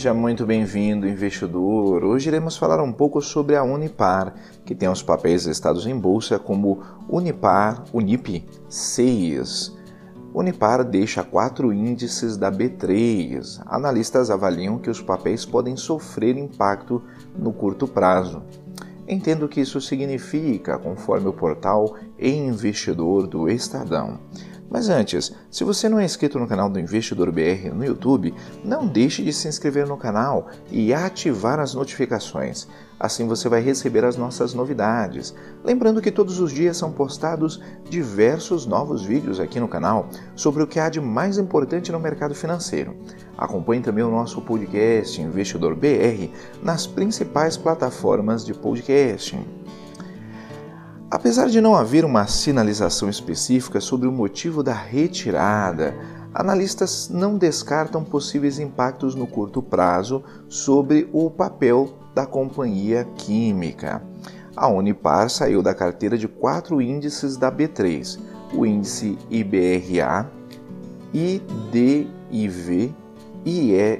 Seja muito bem-vindo, investidor. Hoje iremos falar um pouco sobre a Unipar, que tem os papéis listados em bolsa como Unipar, Unip 6. Unipar deixa quatro índices da B3. Analistas avaliam que os papéis podem sofrer impacto no curto prazo. Entendo o que isso significa, conforme o portal e Investidor do Estadão. Mas antes, se você não é inscrito no canal do Investidor BR no YouTube, não deixe de se inscrever no canal e ativar as notificações. Assim você vai receber as nossas novidades. Lembrando que todos os dias são postados diversos novos vídeos aqui no canal sobre o que há de mais importante no mercado financeiro. Acompanhe também o nosso podcast Investidor BR nas principais plataformas de podcasting. Apesar de não haver uma sinalização específica sobre o motivo da retirada, analistas não descartam possíveis impactos no curto prazo sobre o papel da companhia química. A Unipar saiu da carteira de quatro índices da B3: o índice IBRA, IDIV, IESMLL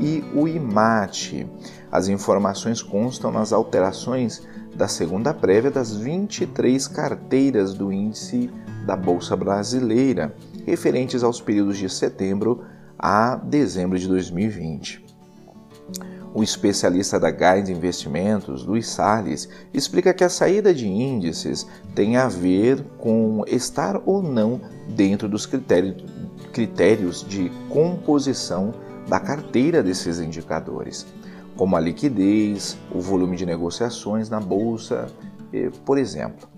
e o IMAT. As informações constam nas alterações da segunda prévia das 23 carteiras do índice da Bolsa Brasileira, referentes aos períodos de setembro a dezembro de 2020. O especialista da Guide Investimentos, Luiz Salles, explica que a saída de índices tem a ver com estar ou não dentro dos critérios de composição da carteira desses indicadores como a liquidez, o volume de negociações na bolsa, por exemplo.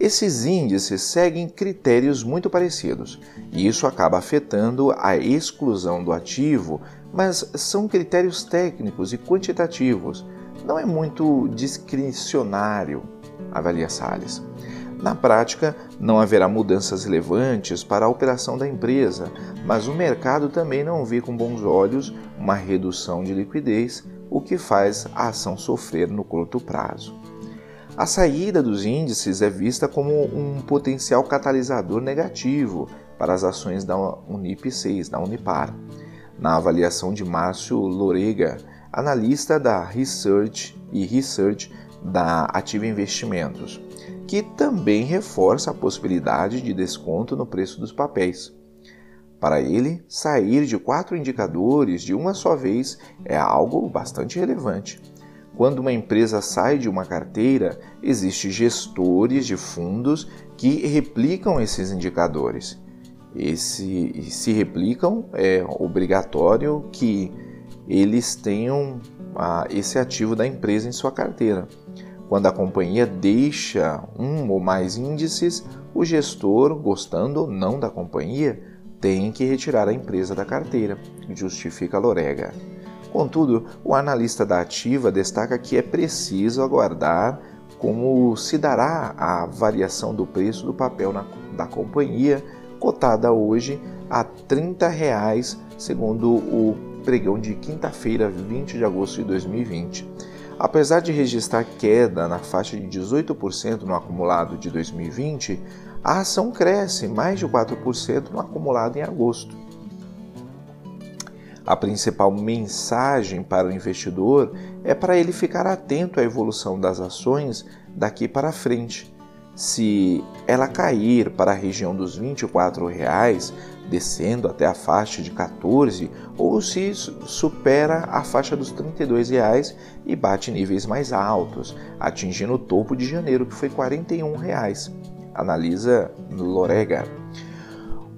Esses índices seguem critérios muito parecidos e isso acaba afetando a exclusão do ativo, mas são critérios técnicos e quantitativos, não é muito discricionário, avalia Salles. Na prática, não haverá mudanças relevantes para a operação da empresa, mas o mercado também não vê com bons olhos uma redução de liquidez o que faz a ação sofrer no curto prazo. A saída dos índices é vista como um potencial catalisador negativo para as ações da Unip 6, da Unipar. Na avaliação de Márcio Lorega, analista da Research e Research da Ativa Investimentos, que também reforça a possibilidade de desconto no preço dos papéis. Para ele, sair de quatro indicadores de uma só vez é algo bastante relevante. Quando uma empresa sai de uma carteira, existem gestores de fundos que replicam esses indicadores. Esse, se replicam, é obrigatório que eles tenham esse ativo da empresa em sua carteira. Quando a companhia deixa um ou mais índices, o gestor, gostando ou não da companhia, tem que retirar a empresa da carteira, justifica Lorega. Contudo, o analista da ativa destaca que é preciso aguardar como se dará a variação do preço do papel na, da companhia, cotada hoje a 30 reais, segundo o pregão de quinta-feira, 20 de agosto de 2020. Apesar de registrar queda na faixa de 18% no acumulado de 2020, a ação cresce mais de 4% no acumulado em agosto. A principal mensagem para o investidor é para ele ficar atento à evolução das ações daqui para frente. Se ela cair para a região dos 24 reais, descendo até a faixa de 14, ou se supera a faixa dos 32 reais e bate níveis mais altos, atingindo o topo de janeiro que foi R$ 41. Analisa Lorega.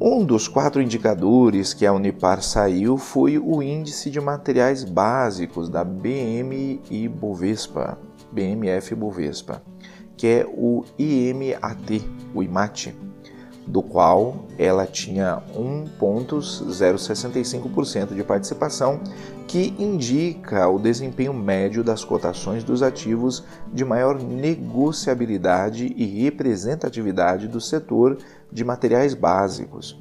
Um dos quatro indicadores que a Unipar saiu foi o Índice de Materiais Básicos da Bovespa, BMF Bovespa, que é o IMAT, o IMAT, do qual ela tinha 1,065% de participação, que indica o desempenho médio das cotações dos ativos de maior negociabilidade e representatividade do setor de materiais básicos.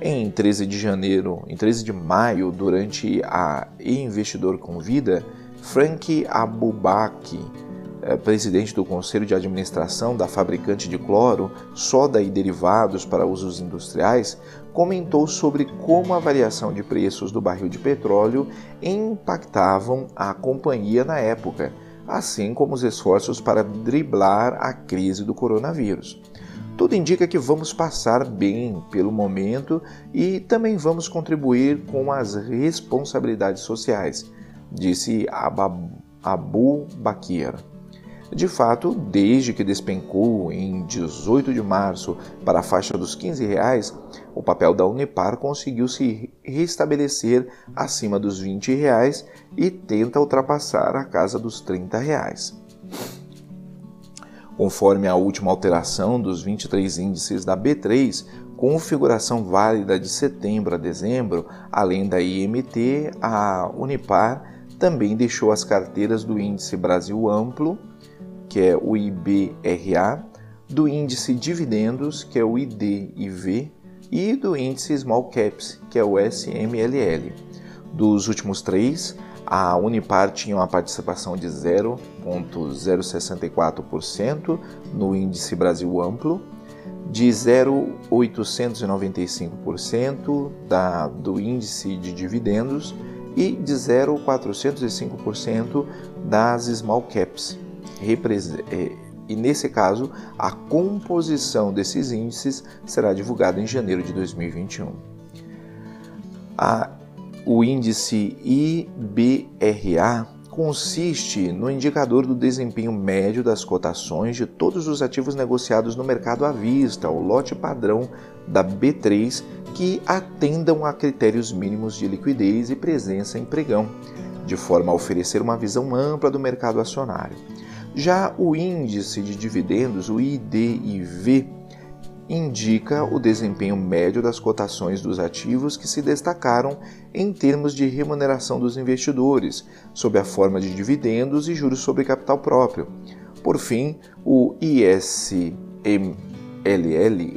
Em 13 de janeiro, em 13 de maio, durante a Investidor Convida, Frank Abubaki, presidente do Conselho de Administração da fabricante de cloro, soda e derivados para usos industriais, comentou sobre como a variação de preços do barril de petróleo impactavam a companhia na época, assim como os esforços para driblar a crise do coronavírus. Tudo indica que vamos passar bem pelo momento e também vamos contribuir com as responsabilidades sociais, disse Abu Bakir. De fato, desde que despencou em 18 de março para a faixa dos 15 reais, o papel da Unipar conseguiu se restabelecer acima dos 20 reais e tenta ultrapassar a casa dos 30 reais. Conforme a última alteração dos 23 índices da B3, configuração válida de setembro a dezembro, além da IMT, a Unipar também deixou as carteiras do Índice Brasil Amplo que é o IBRA, do índice dividendos, que é o IDIV, e do índice Small Caps, que é o SMLL. Dos últimos três, a Unipar tinha uma participação de 0,064% no índice Brasil Amplo, de 0,895% da, do índice de dividendos e de 0,405% das Small Caps, é, e nesse caso, a composição desses índices será divulgada em janeiro de 2021. A, o índice IBRA consiste no indicador do desempenho médio das cotações de todos os ativos negociados no mercado à vista, o lote padrão da B3, que atendam a critérios mínimos de liquidez e presença em pregão, de forma a oferecer uma visão ampla do mercado acionário. Já o índice de dividendos, o IDIV, indica o desempenho médio das cotações dos ativos que se destacaram em termos de remuneração dos investidores, sob a forma de dividendos e juros sobre capital próprio. Por fim, o ISMLL,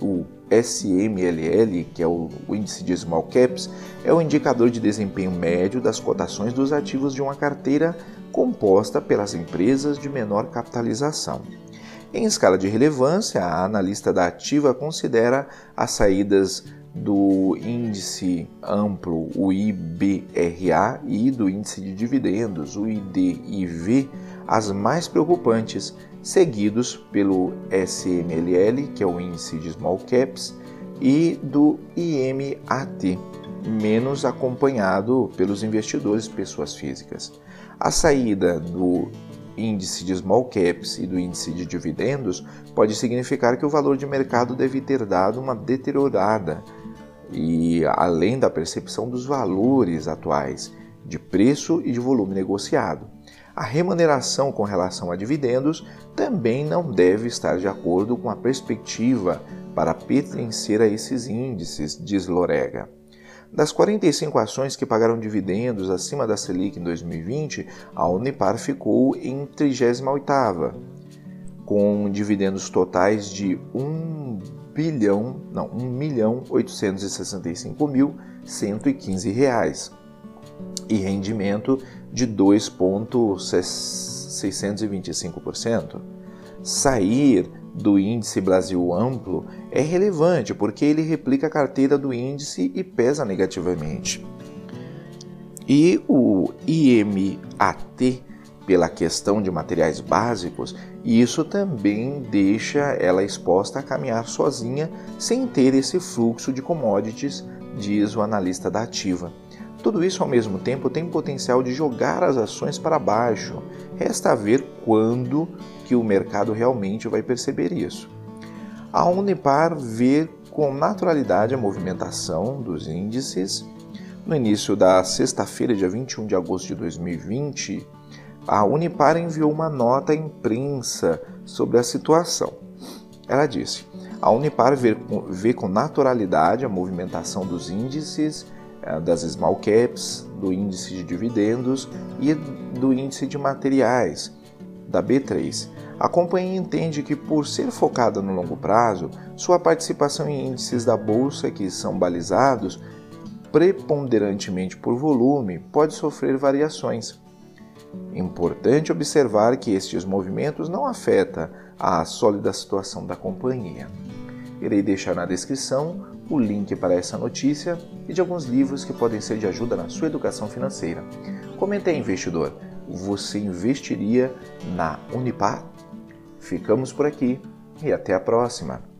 o SMLL, que é o índice de small caps, é o indicador de desempenho médio das cotações dos ativos de uma carteira composta pelas empresas de menor capitalização. Em escala de relevância, a analista da ativa considera as saídas do índice amplo, o IBRA, e do índice de dividendos, o IDIV, as mais preocupantes, seguidos pelo SMLL, que é o índice de small caps, e do IMAT, menos acompanhado pelos investidores pessoas físicas. A saída do índice de small caps e do índice de dividendos pode significar que o valor de mercado deve ter dado uma deteriorada e além da percepção dos valores atuais de preço e de volume negociado. A remuneração com relação a dividendos também não deve estar de acordo com a perspectiva para pertencer a esses índices, diz Lorega. Das 45 ações que pagaram dividendos acima da Selic em 2020, a Unipar ficou em 38ª, com dividendos totais de 1 bilhão, não, 1 milhão 865 mil 115 reais e rendimento de 2,625%. Sair do índice Brasil amplo é relevante porque ele replica a carteira do índice e pesa negativamente. E o IMAT, pela questão de materiais básicos, isso também deixa ela exposta a caminhar sozinha sem ter esse fluxo de commodities, diz o analista da Ativa. Tudo isso ao mesmo tempo tem potencial de jogar as ações para baixo. Resta ver quando que o mercado realmente vai perceber isso. A Unipar vê com naturalidade a movimentação dos índices. No início da sexta-feira, dia 21 de agosto de 2020, a Unipar enviou uma nota à imprensa sobre a situação. Ela disse: a Unipar vê, vê com naturalidade a movimentação dos índices eh, das small caps, do índice de dividendos e do índice de materiais, da B3. A companhia entende que, por ser focada no longo prazo, sua participação em índices da bolsa que são balizados preponderantemente por volume pode sofrer variações. Importante observar que estes movimentos não afetam a sólida situação da companhia. Irei deixar na descrição o link para essa notícia e de alguns livros que podem ser de ajuda na sua educação financeira. Comente aí, investidor, você investiria na Unipar? Ficamos por aqui e até a próxima!